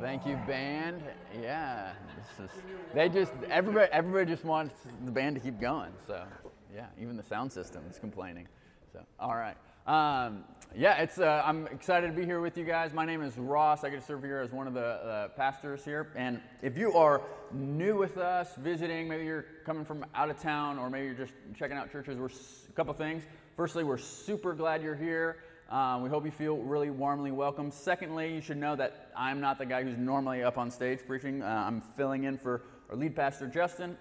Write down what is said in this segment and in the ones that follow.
Thank you, band. Yeah, is, they just everybody everybody just wants the band to keep going. So yeah, even the sound system is complaining. So all right, um, yeah, it's uh, I'm excited to be here with you guys. My name is Ross. I get to serve here as one of the uh, pastors here. And if you are new with us, visiting, maybe you're coming from out of town, or maybe you're just checking out churches, we're a couple things. Firstly, we're super glad you're here. Um, we hope you feel really warmly welcome. Secondly, you should know that I'm not the guy who's normally up on stage preaching. Uh, I'm filling in for our lead pastor, Justin.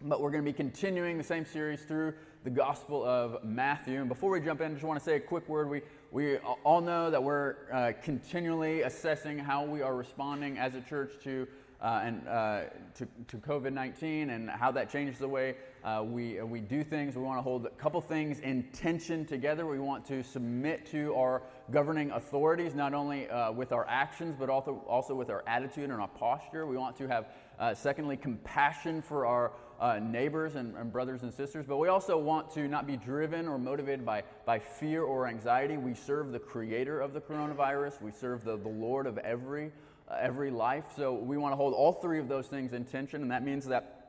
But we're going to be continuing the same series through the Gospel of Matthew. And before we jump in, I just want to say a quick word. We, we all know that we're uh, continually assessing how we are responding as a church to uh, and uh, to, to COVID 19 and how that changes the way uh, we, we do things. We want to hold a couple things in tension together. We want to submit to our governing authorities, not only uh, with our actions, but also, also with our attitude and our posture. We want to have, uh, secondly, compassion for our uh, neighbors and, and, brothers and sisters, but we also want to not be driven or motivated by, by fear or anxiety. We serve the creator of the coronavirus, we serve the, the Lord of every uh, every life. So we want to hold all three of those things in tension, and that means that uh,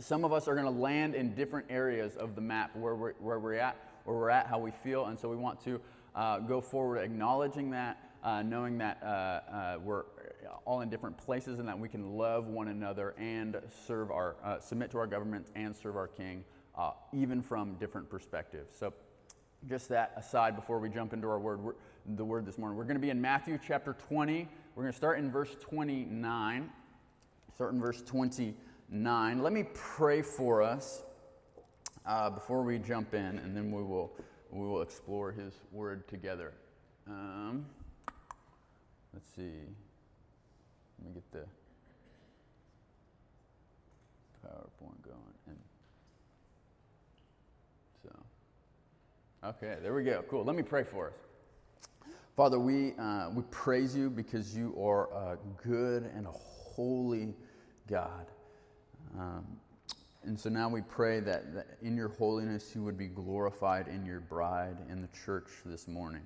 some of us are going to land in different areas of the map where we're, where we're at, where we're at, how we feel, and so we want to uh, go forward acknowledging that, uh, knowing that uh, uh, we're all in different places and that we can love one another and serve our, submit to our government and serve our King, even from different perspectives. So just that aside before we jump into our word, the word this morning. We're going to be in Matthew chapter 20. We're going to start in verse 29. Start in verse 29. Let me pray for us uh, before we jump in, and then we will, we will explore his word together. Um, let's see. Let me get the PowerPoint going. And so, okay, there we go. Cool. Let me pray for us. Father, we, uh, we praise you because you are a good and a holy God. Um, and so now we pray that, that, in your holiness you would be glorified in your bride in the church this morning.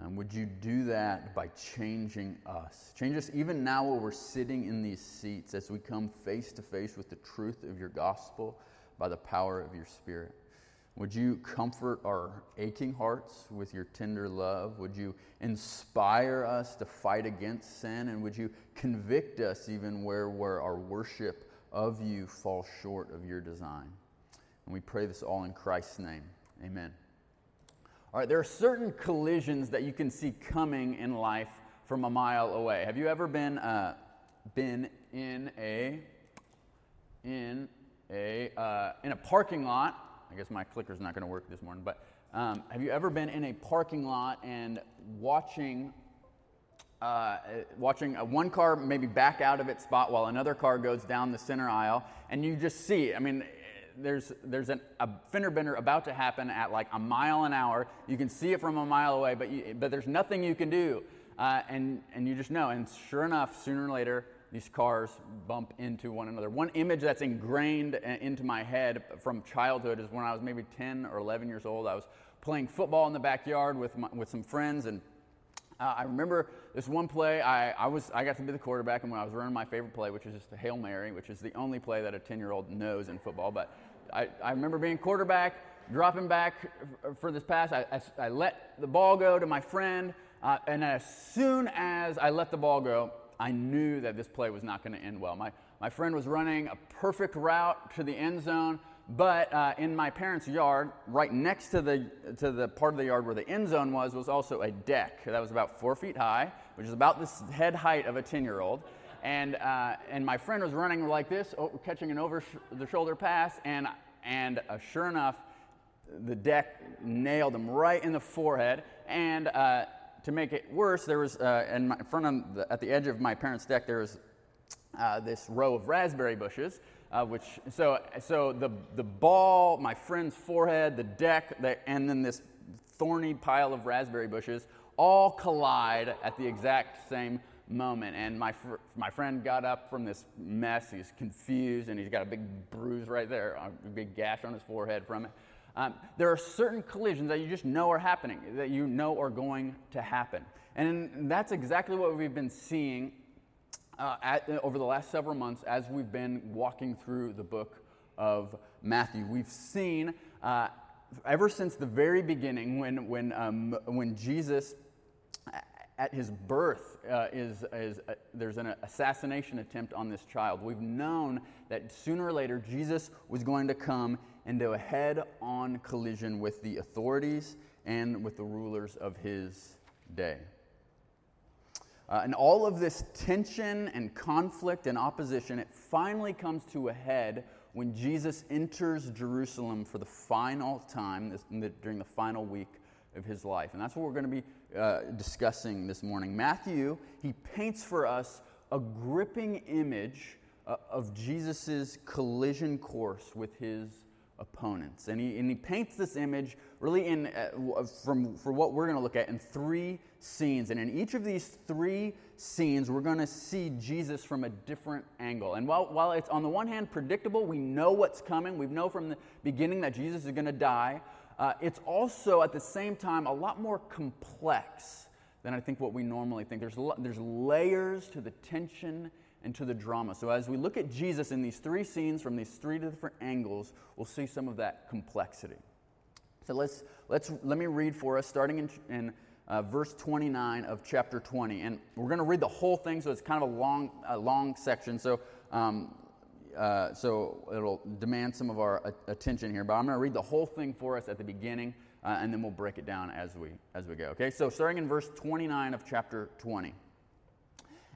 Um, would you do that by changing us? Change us even now while we're sitting in these seats as we come face to face with the truth of your gospel by the power of your spirit. Would you comfort our aching hearts with your tender love? Would you inspire us to fight against sin? And would you convict us even where, where our worship of you fall short of your design? And we pray this all in Christ's name. Amen. All right, there are certain collisions that you can see coming in life from a mile away. Have you ever been, uh, been in a, in a, uh, in a parking lot I guess my clicker's not going to work this morning, but um, have you ever been in a parking lot and watching uh, watching one car maybe back out of its spot while another car goes down the center aisle, and you just see, I mean, there's, there's an, a fender bender about to happen at like a mile an hour. You can see it from a mile away, but, you, but there's nothing you can do. Uh, and, and you just know. And sure enough, sooner or later, these cars bump into one another. One image that's ingrained into my head from childhood is when I was maybe 10 or 11 years old. I was playing football in the backyard with, my, with some friends, and uh, I remember this one play. I, I, was, I got to be the quarterback, and when I was running my favorite play, which is just a Hail Mary, which is the only play that a 10 year old knows in football. But I, I remember being quarterback, dropping back for this pass. I, I, I let the ball go to my friend, uh, and as soon as I let the ball go, I knew that this play was not going to end well. My, my friend was running a perfect route to the end zone, but uh, in my parents' yard, right next to the, to the part of the yard where the end zone was, was also a deck that was about four feet high, which is about the head height of a 10 year old. And, uh, and my friend was running like this, catching an over the shoulder pass, and, and uh, sure enough, the deck nailed him right in the forehead. And uh, to make it worse, there was, uh, in, my, in front of the, at the edge of my parents' deck, there was uh, this row of raspberry bushes, uh, which, so, so the, the ball, my friend's forehead, the deck, the, and then this thorny pile of raspberry bushes all collide at the exact same moment. And my, fr- my friend got up from this mess. He's confused and he's got a big bruise right there, a big gash on his forehead from it. Um, there are certain collisions that you just know are happening, that you know are going to happen. And that's exactly what we've been seeing uh, at, over the last several months as we've been walking through the book of Matthew. We've seen uh, ever since the very beginning when, when, um, when Jesus at his birth uh, is, is uh, there's an assassination attempt on this child. We've known that sooner or later Jesus was going to come into a head on collision with the authorities and with the rulers of his day. Uh, and all of this tension and conflict and opposition, it finally comes to a head when Jesus enters Jerusalem for the final time this, the, during the final week of his life. And that's what we're going to be uh, discussing this morning. Matthew, he paints for us a gripping image uh, of Jesus' collision course with his opponents. And he, and he paints this image really in, uh, from, for what we're going to look at in three scenes. And in each of these three scenes, we're going to see Jesus from a different angle. And while, while it's on the one hand predictable, we know what's coming, we know from the beginning that Jesus is going to die, uh, it's also at the same time a lot more complex than I think what we normally think. There's, there's layers to the tension and to the drama. So as we look at Jesus in these three scenes from these three different angles, we'll see some of that complexity. So let's, let's let me read for us, starting in, in uh, verse 29 of chapter 20. And we're going to read the whole thing, so it's kind of a long, a long section. So, um, uh, so it'll demand some of our attention here. But I'm going to read the whole thing for us at the beginning, uh, and then we'll break it down as we, as we go. Okay, so starting in verse 29 of chapter 20.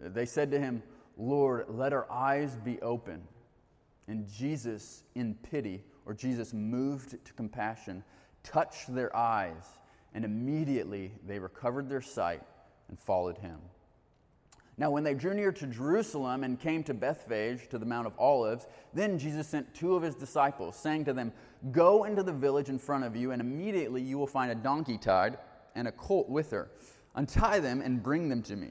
They said to him, Lord, let our eyes be open. And Jesus, in pity, or Jesus moved to compassion, touched their eyes, and immediately they recovered their sight and followed him. Now, when they drew near to Jerusalem and came to Bethphage, to the Mount of Olives, then Jesus sent two of his disciples, saying to them, Go into the village in front of you, and immediately you will find a donkey tied and a colt with her. Untie them and bring them to me.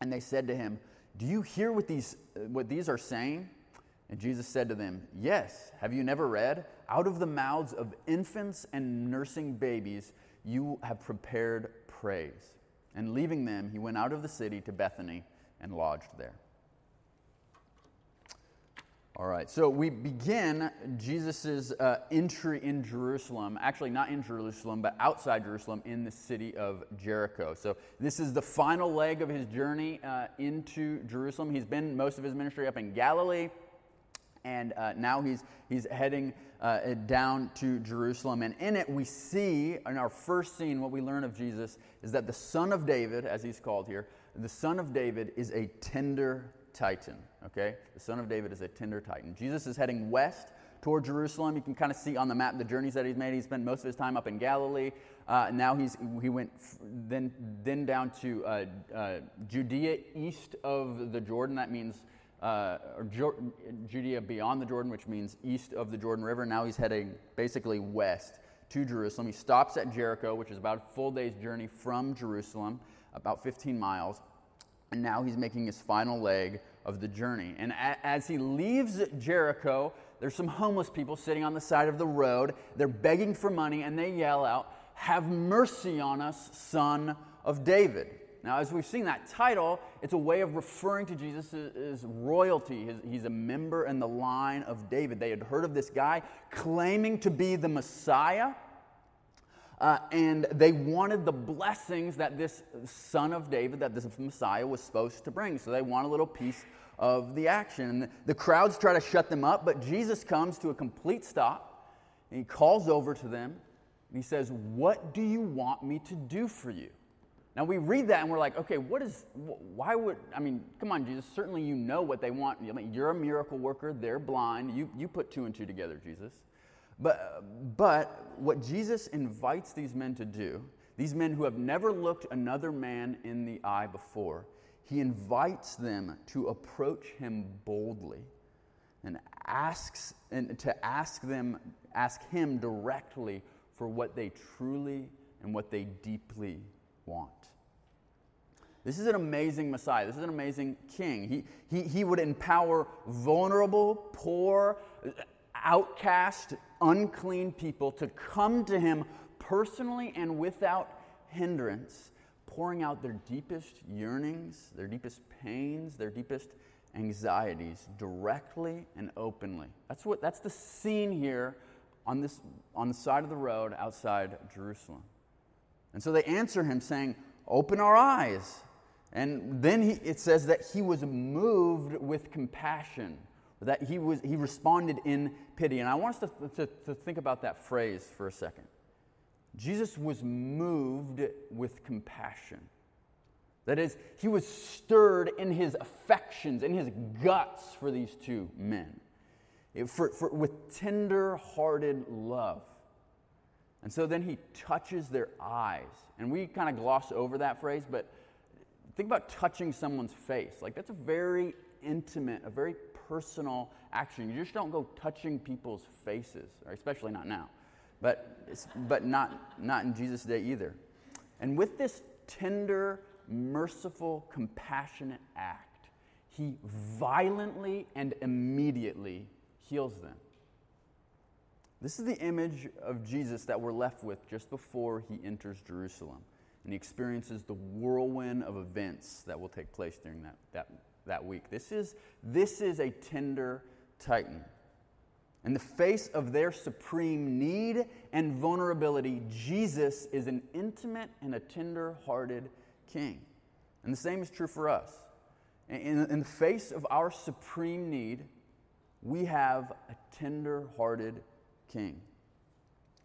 And they said to him, Do you hear what these, what these are saying? And Jesus said to them, Yes. Have you never read? Out of the mouths of infants and nursing babies, you have prepared praise. And leaving them, he went out of the city to Bethany and lodged there. All right, so we begin Jesus' uh, entry in Jerusalem, actually not in Jerusalem, but outside Jerusalem in the city of Jericho. So this is the final leg of his journey uh, into Jerusalem. He's been most of his ministry up in Galilee, and uh, now he's, he's heading uh, down to Jerusalem. And in it, we see, in our first scene, what we learn of Jesus is that the son of David, as he's called here, the son of David is a tender titan, okay? The son of David is a tender titan. Jesus is heading west toward Jerusalem. You can kind of see on the map the journeys that he's made. He spent most of his time up in Galilee. Uh, now he's, he went f- then, then down to uh, uh, Judea east of the Jordan. That means uh, jo- Judea beyond the Jordan, which means east of the Jordan River. Now he's heading basically west to Jerusalem. He stops at Jericho, which is about a full day's journey from Jerusalem, about 15 miles. And now he's making his final leg of the journey. And as he leaves Jericho, there's some homeless people sitting on the side of the road. They're begging for money and they yell out, Have mercy on us, son of David. Now, as we've seen that title, it's a way of referring to Jesus as royalty. He's a member in the line of David. They had heard of this guy claiming to be the Messiah, uh, and they wanted the blessings that this son of David, that this Messiah was supposed to bring. So they want a little piece of the action. The crowds try to shut them up, but Jesus comes to a complete stop, and he calls over to them, and he says, What do you want me to do for you? Now we read that and we're like, okay, what is, why would, I mean, come on, Jesus, certainly you know what they want. You're a miracle worker, they're blind. You, you put two and two together, Jesus. But, but what Jesus invites these men to do, these men who have never looked another man in the eye before, he invites them to approach him boldly and asks and to ask them ask him directly for what they truly and what they deeply want. This is an amazing Messiah. This is an amazing king. He, he, he would empower vulnerable, poor, outcast, unclean people to come to him personally and without hindrance, pouring out their deepest yearnings, their deepest pains, their deepest anxieties directly and openly. That's, what, that's the scene here on, this, on the side of the road outside Jerusalem. And so they answer him saying, Open our eyes. And then he, it says that he was moved with compassion, that he, was, he responded in pity. And I want us to, to, to think about that phrase for a second. Jesus was moved with compassion. That is, he was stirred in his affections, in his guts for these two men, for, for, with tender hearted love. And so then he touches their eyes. And we kind of gloss over that phrase, but think about touching someone's face. Like, that's a very intimate, a very personal action. You just don't go touching people's faces, especially not now, but, but not, not in Jesus' day either. And with this tender, merciful, compassionate act, he violently and immediately heals them. This is the image of Jesus that we're left with just before he enters Jerusalem and he experiences the whirlwind of events that will take place during that, that, that week. This is, this is a tender titan. In the face of their supreme need and vulnerability, Jesus is an intimate and a tender hearted king. And the same is true for us. In, in the face of our supreme need, we have a tender hearted king.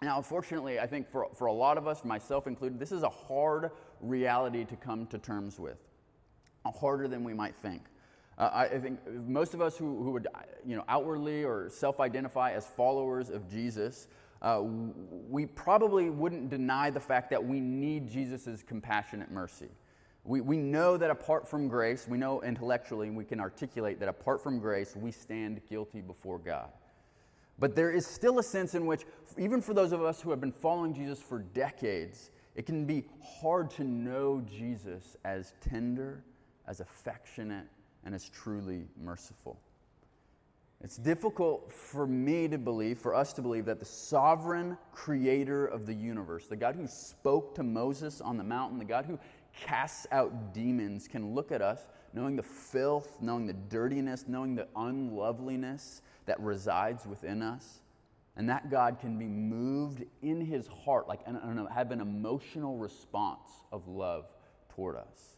Now, unfortunately, I think for, for a lot of us, myself included, this is a hard reality to come to terms with, harder than we might think. Uh, I, think most of us who, who would you know, outwardly or self identify as followers of Jesus, uh, we probably wouldn't deny the fact that we need Jesus' compassionate mercy. We, we know that apart from grace, we know intellectually, and we can articulate that apart from grace, we stand guilty before God. But there is still a sense in which, even for those of us who have been following Jesus for decades, it can be hard to know Jesus as tender, as affectionate, and as truly merciful. It's difficult for me to believe, for us to believe, that the sovereign creator of the universe, the God who spoke to Moses on the mountain, the God who casts out demons, can look at us knowing the filth, knowing the dirtiness, knowing the unloveliness that resides within us. And that God can be moved in his heart, like an, an, have an emotional response of love toward us.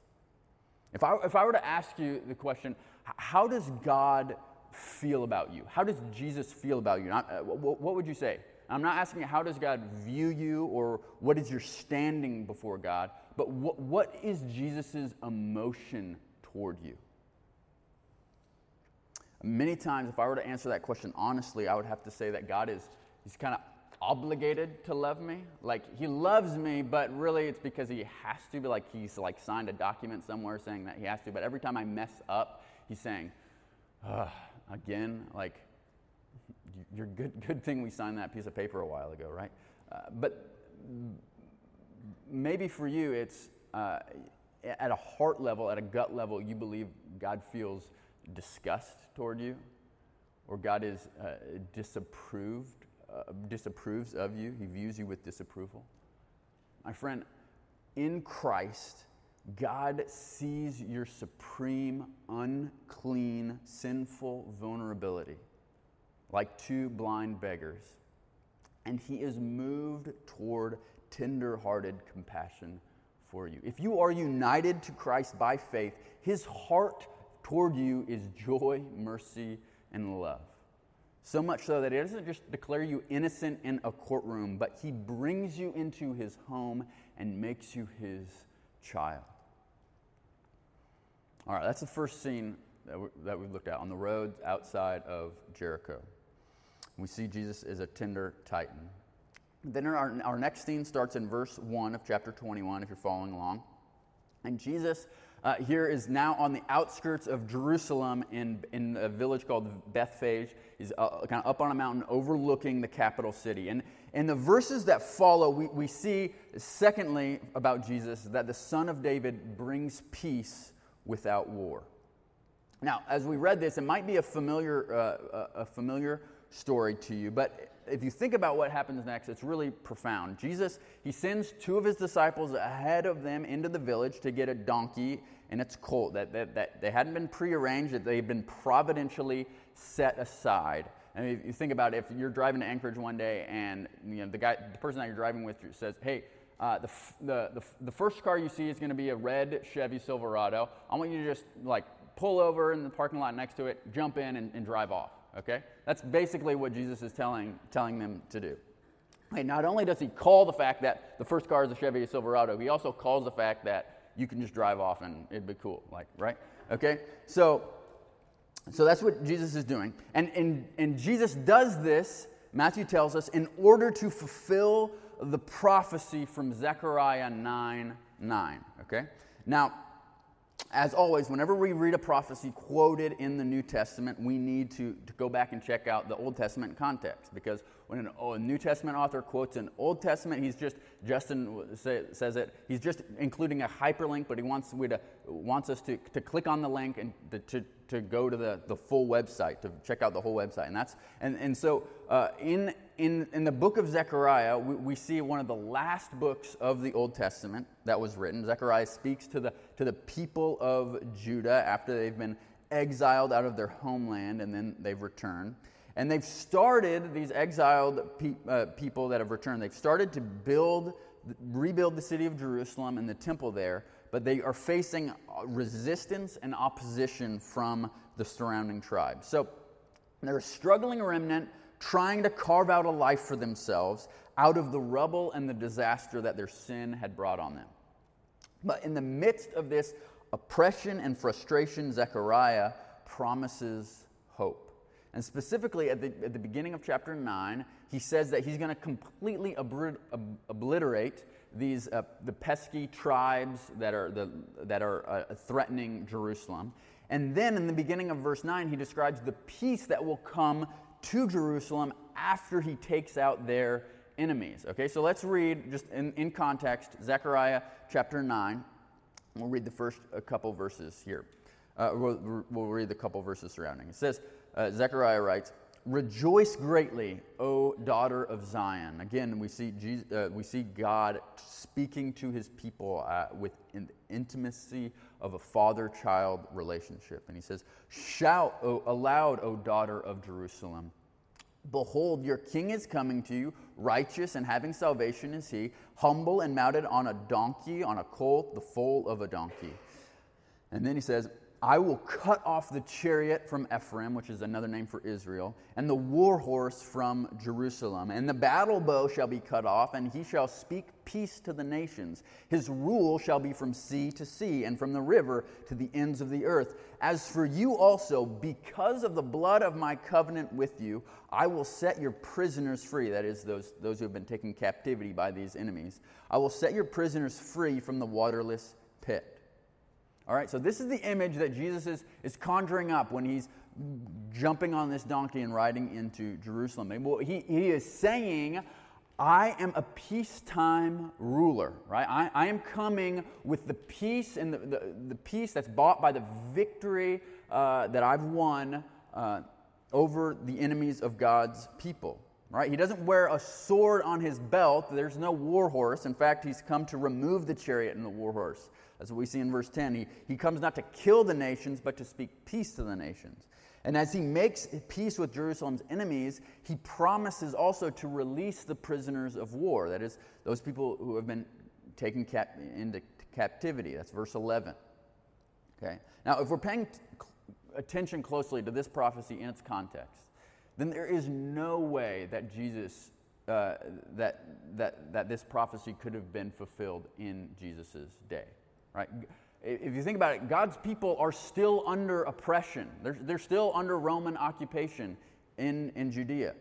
If I, if I were to ask you the question, how does God feel about you? How does Jesus feel about you? Not, uh, what, would you say? I'm not asking you how does God view you or what is your standing before God, but what, what is Jesus' emotion toward you? Many times, if I were to answer that question honestly, I would have to say that God is he's kind of obligated to love me. Like he loves me, but really it's because he has to. But like he's like signed a document somewhere saying that he has to. But every time I mess up, he's saying, again, like you're good. Good thing we signed that piece of paper a while ago, right? Uh, but maybe for you, it's uh, at a heart level, at a gut level, you believe God feels disgust toward you, or God is uh, disapproved, uh, disapproves of you. He views you with disapproval. My friend, in Christ, God sees your supreme, unclean, sinful vulnerability like two blind beggars, and He is moved toward tender hearted compassion for you. If you are united to Christ by faith, His heart toward you is joy, mercy, and love. So much so that He doesn't just declare you innocent in a courtroom, but He brings you into His home and makes you His child. All right, that's the first scene that we, that we looked at on the roads outside of Jericho. We see Jesus as a tender titan. Then our, our next scene starts in verse 1 of chapter 21, if you're following along. And Jesus uh, here is now on the outskirts of Jerusalem in, in a village called Bethphage. He's uh, kind of up on a mountain overlooking the capital city. And in the verses that follow, we, we see, secondly, about Jesus, that the Son of David brings peace without war. Now, as we read this, it might be a familiar, uh, a familiar story to you, but if you think about what happens next, it's really profound. Jesus, he sends two of his disciples ahead of them into the village to get a donkey and its colt that, that, that they hadn't been prearranged, that they had been providentially set aside. And if you think about it, if you're driving to Anchorage one day and you know, the, guy, the person that you're driving with says, hey, uh, the, the, the, the first car you see is going to be a red Chevy Silverado. I want you to just like pull over in the parking lot next to it, jump in, and, and drive off. Okay? That's basically what Jesus is telling, telling them to do. Okay, not only does he call the fact that the first car is a Chevy Silverado, he also calls the fact that you can just drive off and it'd be cool, like, right? Okay? So, so that's what Jesus is doing. And, and, and Jesus does this, Matthew tells us, in order to fulfill the prophecy from Zechariah 9 9. Okay? Now, as always, whenever we read a prophecy quoted in the New Testament, we need to, to go back and check out the Old Testament context. Because when an, a New Testament author quotes an Old Testament, he's just, Justin say, says it, he's just including a hyperlink, but he wants, we to, wants us to, to click on the link and to, to, to go to the, the full website, to check out the whole website. And, that's, and, and so uh, in, in, in the book of Zechariah, we, we, see one of the last books of the Old Testament that was written. Zechariah speaks to the, to the people of Judah after they've been exiled out of their homeland and then they've returned. And they've started, these exiled pe- uh, people that have returned, they've started to build, rebuild the city of Jerusalem and the temple there, but they are facing resistance and opposition from the surrounding tribes. So they're a struggling remnant trying to carve out a life for themselves out of the rubble and the disaster that their sin had brought on them. But in the midst of this oppression and frustration, Zechariah promises hope. And specifically at the, at the beginning of chapter 9, he says that he's going to completely obliterate these uh, the pesky tribes that are, the, that are uh, threatening Jerusalem. And then in the beginning of verse 9, he describes the peace that will come to Jerusalem after he takes out their enemies. Okay, so let's read just in, in context Zechariah chapter 9. We'll read the first couple verses here. Uh, we'll, we'll, read the couple verses surrounding. It says, uh, Zechariah writes, Rejoice greatly, O daughter of Zion. Again, we see, Jesus, uh, we see God speaking to his people uh, with in intimacy of a father child relationship. And he says, Shout o, aloud, O daughter of Jerusalem. Behold, your king is coming to you, righteous and having salvation is he, humble and mounted on a donkey, on a colt, the foal of a donkey. And then he says, I will cut off the chariot from Ephraim, which is another name for Israel, and the war horse from Jerusalem. And the battle bow shall be cut off, and he shall speak peace to the nations. His rule shall be from sea to sea, and from the river to the ends of the earth. As for you also, because of the blood of my covenant with you, I will set your prisoners free. That is, those, those who have been taken captivity by these enemies. I will set your prisoners free from the waterless pit. All right, so this is the image that Jesus is, is conjuring up when he's jumping on this donkey and riding into Jerusalem. Well, he, he is saying, I am a peacetime ruler, right? I, I am coming with the peace and the, the, the, peace that's bought by the victory uh, that I've won uh, over the enemies of God's people, right? He doesn't wear a sword on his belt. There's no war horse. In fact, he's come to remove the chariot and the war horse. That's what we see in verse 10. He, he comes not to kill the nations, but to speak peace to the nations. And as he makes peace with Jerusalem's enemies, he promises also to release the prisoners of war. That is, those people who have been taken cap- into captivity. That's verse 11. Okay? Now, if we're paying t- attention closely to this prophecy in its context, then there is no way that Jesus, uh, that, that, that this prophecy could have been fulfilled in Jesus' day right? If you think about it, God's people are still under oppression. They're, they're still under Roman occupation in, in Judea,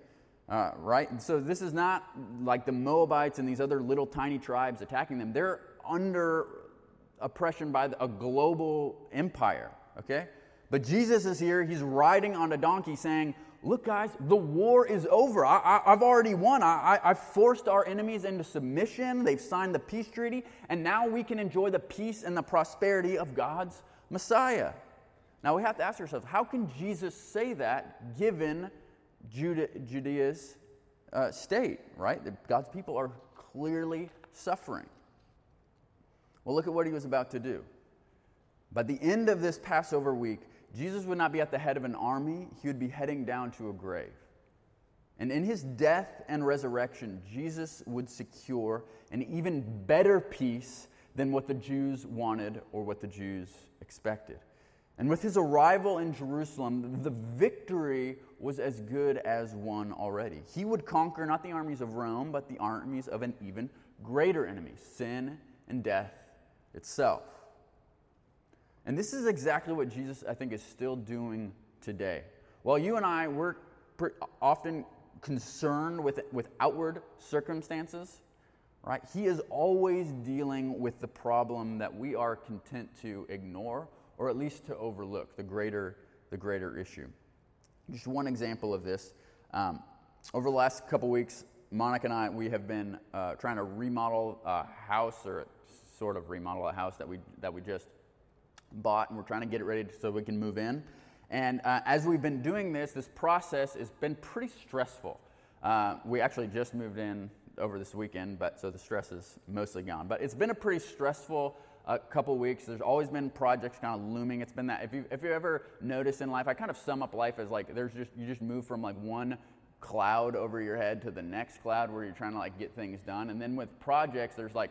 uh, right? And so this is not like the Moabites and these other little tiny tribes attacking them. They're under oppression by a global empire, okay? But Jesus is here. He's riding on a donkey saying, look, guys, the war is over. I, have already won. I, I, I've forced our enemies into submission. They've signed the peace treaty, and now we can enjoy the peace and the prosperity of God's Messiah. Now we have to ask ourselves how can Jesus say that given Judah, Judea's uh, state, right? God's people are clearly suffering. Well, look at what he was about to do. By the end of this Passover week, Jesus would not be at the head of an army, he would be heading down to a grave. And in his death and resurrection, Jesus would secure an even better peace than what the Jews wanted or what the Jews expected. And with his arrival in Jerusalem, the victory was as good as won already. He would conquer not the armies of Rome, but the armies of an even greater enemy sin and death itself. And this is exactly what Jesus, I think, is still doing today. While you and I, we're often concerned with, with outward circumstances, right? He is always dealing with the problem that we are content to ignore or at least to overlook, the greater, the greater issue. Just one example of this. Um, over the last couple weeks, Monica and I, we have been uh, trying to remodel a house or sort of remodel a house that we, that we just bought, and we're trying to get it ready so we can move in. And uh, as we've been doing this, this process has been pretty stressful. Uh, we actually just moved in over this weekend, but so the stress is mostly gone. But it's been a pretty stressful uh, couple weeks. There's always been projects kind of looming. It's been that. If you if you ever notice in life, I kind of sum up life as like there's just you just move from like one cloud over your head to the next cloud where you're trying to like get things done. And then with projects, there's like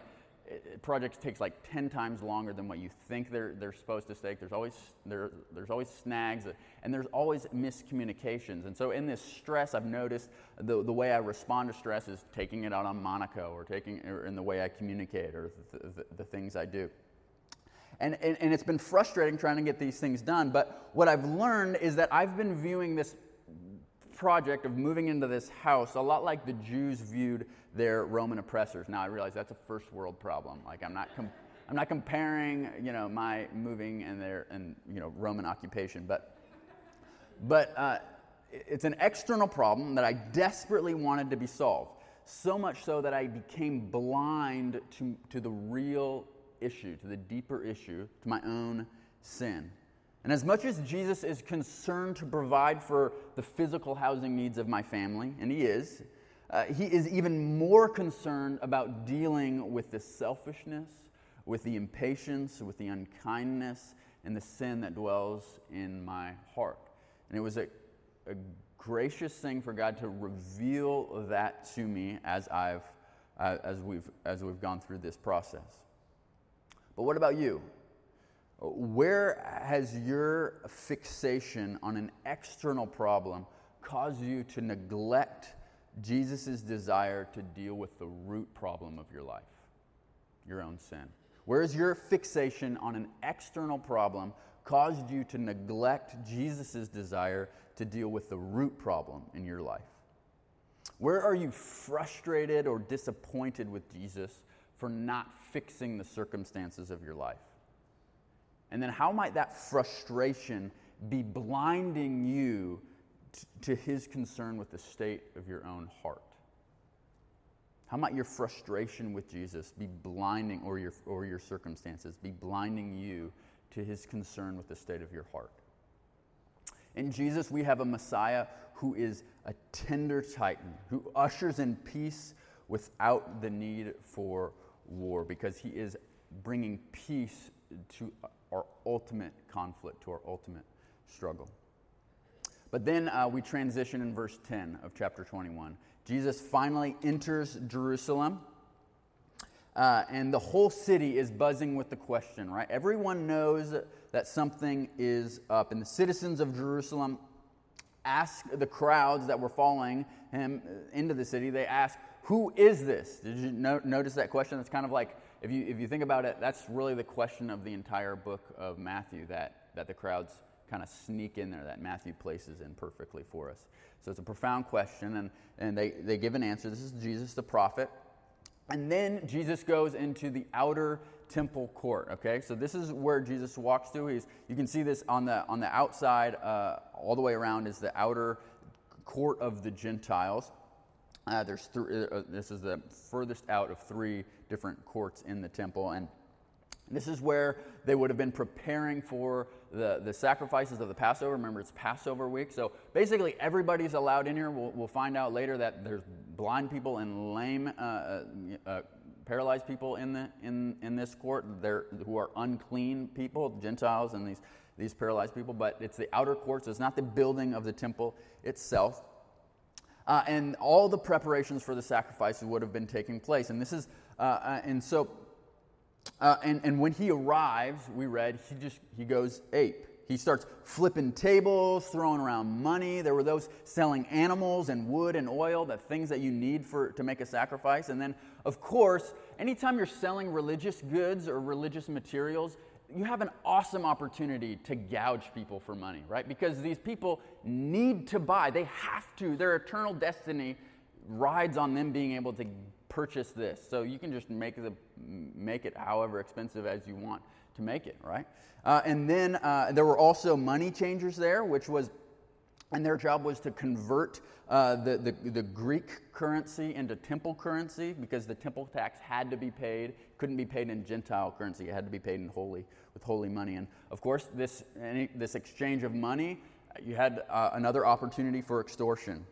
projects takes like 10 times longer than what you think they're, they're supposed to take. There's always, there, there's always snags and there's always miscommunications. And so in this stress, I've noticed the, the way I respond to stress is taking it out on Monica or taking or in the way I communicate or the, the, the things I do. And, and, and it's been frustrating trying to get these things done. But what I've learned is that I've been viewing this project of moving into this house a lot like the Jews viewed their Roman oppressors. Now I realize that's a first world problem. Like I'm not, com- I'm not comparing, you know, my moving and their and you know Roman occupation, but, but uh, it's an external problem that I desperately wanted to be solved. So much so that I became blind to, to the real issue, to the deeper issue, to my own sin. And as much as Jesus is concerned to provide for the physical housing needs of my family, and he is, uh, he is even more concerned about dealing with the selfishness, with the impatience, with the unkindness, and the sin that dwells in my heart. And it was a, a gracious thing for God to reveal that to me as I've uh, as we've as we've gone through this process. But what about you? Where has your fixation on an external problem caused you to neglect Jesus' desire to deal with the root problem of your life, your own sin? Where has your fixation on an external problem caused you to neglect Jesus' desire to deal with the root problem in your life? Where are you frustrated or disappointed with Jesus for not fixing the circumstances of your life? And then how might that frustration be blinding you t- to his concern with the state of your own heart? How might your frustration with Jesus be blinding, or your, or your circumstances, be blinding you to his concern with the state of your heart? In Jesus, we have a Messiah who is a tender titan, who ushers in peace without the need for war, because he is bringing peace to our ultimate conflict, to our ultimate struggle. But then uh, we transition in verse 10 of chapter 21. Jesus finally enters Jerusalem, uh, and the whole city is buzzing with the question, right? Everyone knows that something is up, and the citizens of Jerusalem ask the crowds that were following him into the city, they ask, Who is this? Did you no- notice that question? It's kind of like if you, if you think about it, that's really the question of the entire book of Matthew that, that the crowds kind of sneak in there, that Matthew places in perfectly for us. So it's a profound question, and, and they, they give an answer. This is Jesus, the prophet. And then Jesus goes into the outer temple court. Okay, so this is where Jesus walks through. He's, you can see this on the on the outside, uh, all the way around is the outer court of the Gentiles. Uh, there's th- uh, this is the furthest out of three different courts in the temple, and this is where they would have been preparing for the, the sacrifices of the Passover. Remember, it's Passover week. So basically, everybody's allowed in here. We'll, we'll find out later that there's blind people and lame, uh, uh, uh paralyzed people in, the, in, in this court They're, who are unclean people, Gentiles and these, these paralyzed people. But it's the outer courts, it's not the building of the temple itself. Uh, and all the preparations for the sacrifices would have been taking place. And this is, uh, uh, and so, uh, and, and when he arrives, we read, he just, he goes ape. He starts flipping tables, throwing around money. There were those selling animals and wood and oil, the things that you need for, to make a sacrifice. And then, of course, anytime you're selling religious goods or religious materials, you have an awesome opportunity to gouge people for money, right? Because these people need to buy, they have to. Their eternal destiny rides on them being able to purchase this. So you can just make, the, make it however expensive as you want to make it, right? Uh, and then uh, there were also money changers there, which was, and their job was to convert uh, the, the, the, Greek currency into temple currency because the temple tax had to be paid, couldn't be paid in Gentile currency, it had to be paid in holy with holy money. And of course, this, any, this exchange of money, you had uh, another opportunity for extortion.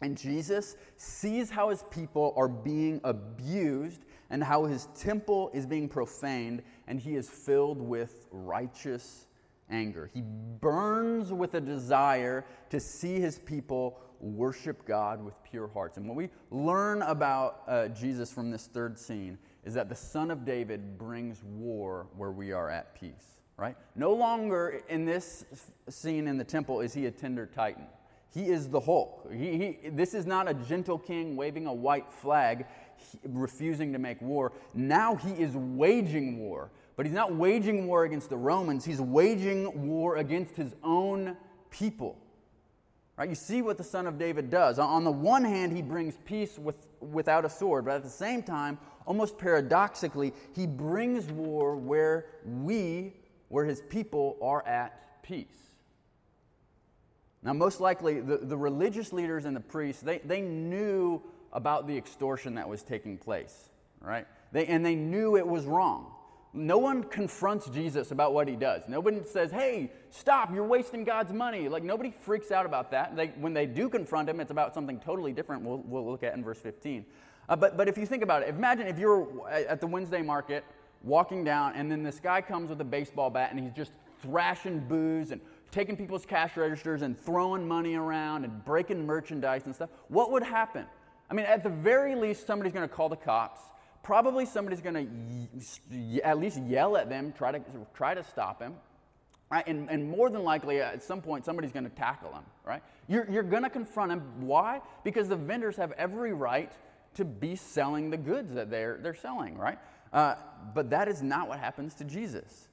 And Jesus sees how his people are being abused and how his temple is being profaned, and he is filled with righteous anger. He burns with a desire to see his people worship God with pure hearts. And what we learn about uh, Jesus from this third scene is that the Son of David brings war where we are at peace, right? No longer in this scene in the temple is he a tender titan. He is the Hulk. He, he, this is not a gentle king waving a white flag, refusing to make war. Now he is waging war. But he's not waging war against the Romans, he's waging war against his own people. Right? You see what the Son of David does. On the one hand, he brings peace with, without a sword, but at the same time, almost paradoxically, he brings war where we, where his people are at peace. Now, most likely, the, the religious leaders and the priests, they, they knew about the extortion that was taking place, right? They, and they knew it was wrong. No one confronts Jesus about what he does. Nobody says, hey, stop, you're wasting God's money. Like, nobody freaks out about that. They, when they do confront him, it's about something totally different, we'll, we'll look at in verse 15. Uh, but, but if you think about it, imagine if you're at the Wednesday market walking down, and then this guy comes with a baseball bat and he's just thrashing booze and taking people's cash registers and throwing money around and breaking merchandise and stuff. What would happen? I mean, at the very least, somebody's going to call the cops probably somebody's going to at least yell at them, try to, try to stop him. Right? And, and more than likely, at some point, somebody's going to tackle him. Right? You're, you're going to confront him. Why? Because the vendors have every right to be selling the goods that they're, they're selling. Right? Uh, but that is not what happens to Jesus.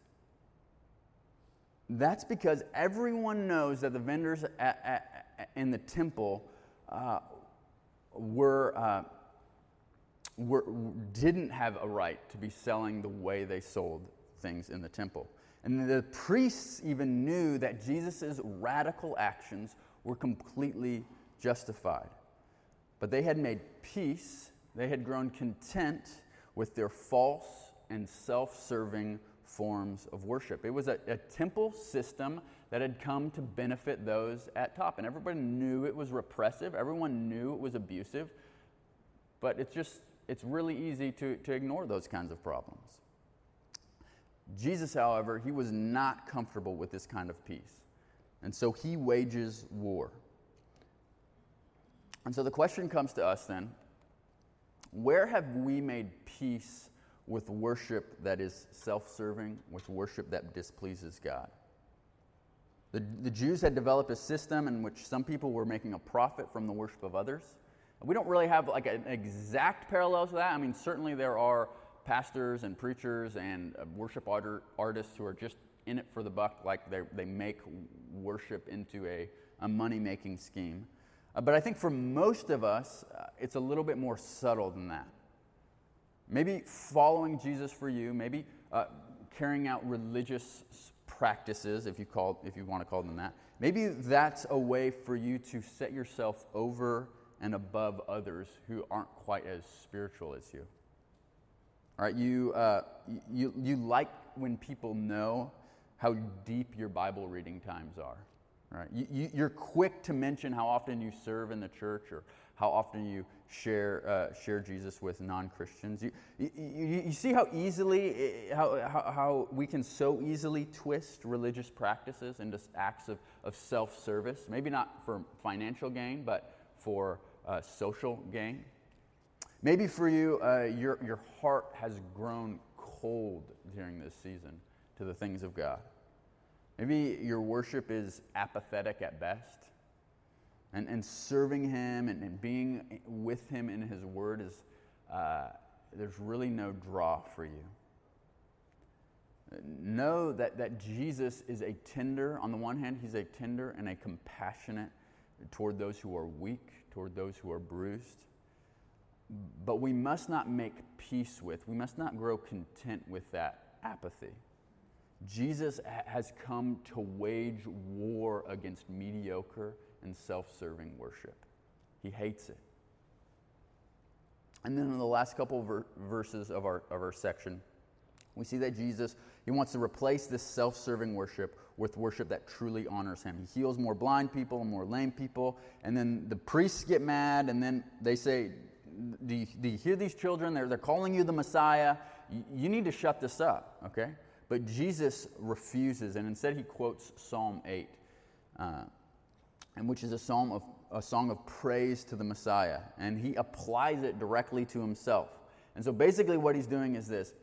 That's because everyone knows that the vendors at, at, in the temple uh, were, uh, were, didn't have a right to be selling the way they sold things in the temple. And the priests even knew that Jesus' radical actions were completely justified. But they had made peace, they had grown content with their false and self serving forms of worship. It was a, a, temple system that had come to benefit those at top. And everybody knew it was repressive, everyone knew it was abusive, but it's just, it's really easy to, to ignore those kinds of problems. Jesus, however, he was not comfortable with this kind of peace. And so he wages war. And so the question comes to us then where have we made peace with worship that is self serving, with worship that displeases God? The, the Jews had developed a system in which some people were making a profit from the worship of others. We don't really have like an exact parallel to that. I mean, certainly there are pastors and preachers and uh, worship art- artists who are just in it for the buck, like they, they make worship into a, a money making scheme. Uh, but I think for most of us, uh, it's a little bit more subtle than that. Maybe following Jesus for you, maybe uh, carrying out religious practices, if you, call, if you want to call them that. Maybe that's a way for you to set yourself over and above others who aren't quite as spiritual as you. All right, you, uh, you, you like when people know how deep your Bible reading times are. Right? You, you, are quick to mention how often you serve in the church or how often you share, uh, share Jesus with non Christians. You, you, you, see how easily, how, how, how, we can so easily twist religious practices into acts of, of self service, maybe not for financial gain, but for uh, social gain. Maybe for you, uh, your, your heart has grown cold during this season to the things of God. Maybe your worship is apathetic at best. And, and serving Him and, and being with Him in His Word is, uh, there's really no draw for you. Know that, that Jesus is a tender, on the one hand, He's a tender and a compassionate toward those who are weak, toward those who are bruised. But we must not make peace with, we must not grow content with that apathy. Jesus has come to wage war against mediocre and self serving worship. He hates it. And then in the last couple ver- verses of our, of our section, we see that Jesus, he wants to replace this self serving worship with worship that truly honors him. He heals more blind people and more lame people. And then the priests get mad, and then they say, do you, do you hear these children? They're, they're calling you the Messiah. You, need to shut this up, okay? But Jesus refuses, and instead he quotes Psalm 8, uh, and which is a psalm of a song of praise to the Messiah, and he applies it directly to himself. And so basically, what he's doing is this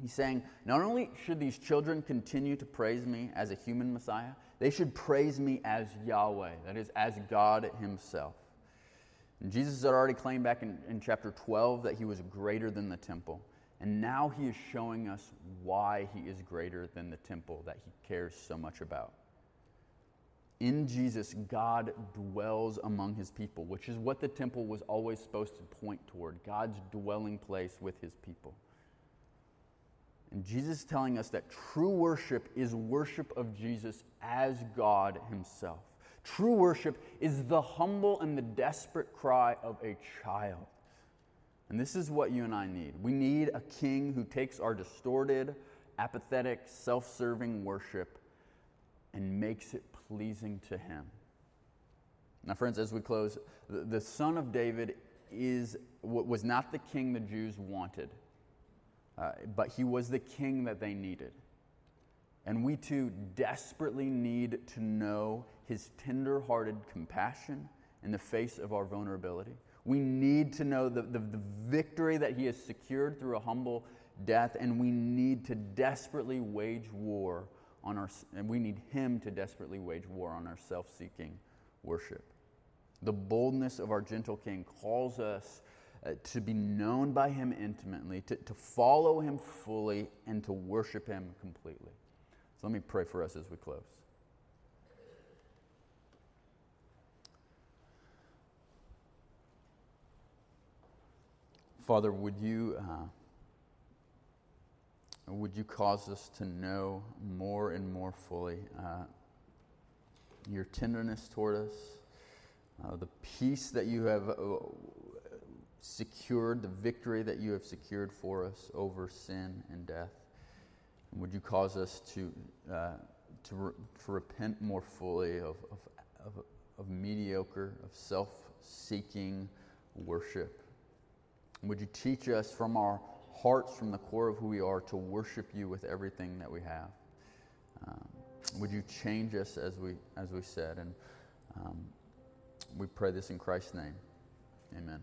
He's saying, not only should these children continue to praise me as a human Messiah, they should praise me as Yahweh, that is, as God Himself. And Jesus had already claimed back in, in chapter 12 that He was greater than the temple. And now He is showing us why He is greater than the temple that He cares so much about. In Jesus, God dwells among His people, which is what the temple was always supposed to point toward God's dwelling place with His people. And Jesus is telling us that true worship is worship of Jesus as God Himself. True worship is the humble and the desperate cry of a child. And this is what you and I need. We need a king who takes our distorted, apathetic, self serving worship and makes it pleasing to Him. Now, friends, as we close, the Son of David is, was not the king the Jews wanted. Uh, but he was the king that they needed. And we too desperately need to know his tender hearted compassion in the face of our vulnerability. We need to know the, the, the, victory that he has secured through a humble death, and we need to desperately wage war on our, and we need him to desperately wage war on our self seeking worship. The boldness of our gentle king calls us uh, to be known by him intimately, to, to follow him fully, and to worship him completely. So let me pray for us as we close. Father, would you, uh, would you cause us to know more and more fully uh, your tenderness toward us, uh, the peace that you have uh, secured, the victory that you have secured for us over sin and death? And would you cause us to, uh, to, re- to repent more fully of, of, of, of mediocre, of self seeking worship? Would you teach us from our hearts, from the core of who we are, to worship you with everything that we have? Um, would you change us as we, as we said? And um, we pray this in Christ's name. Amen.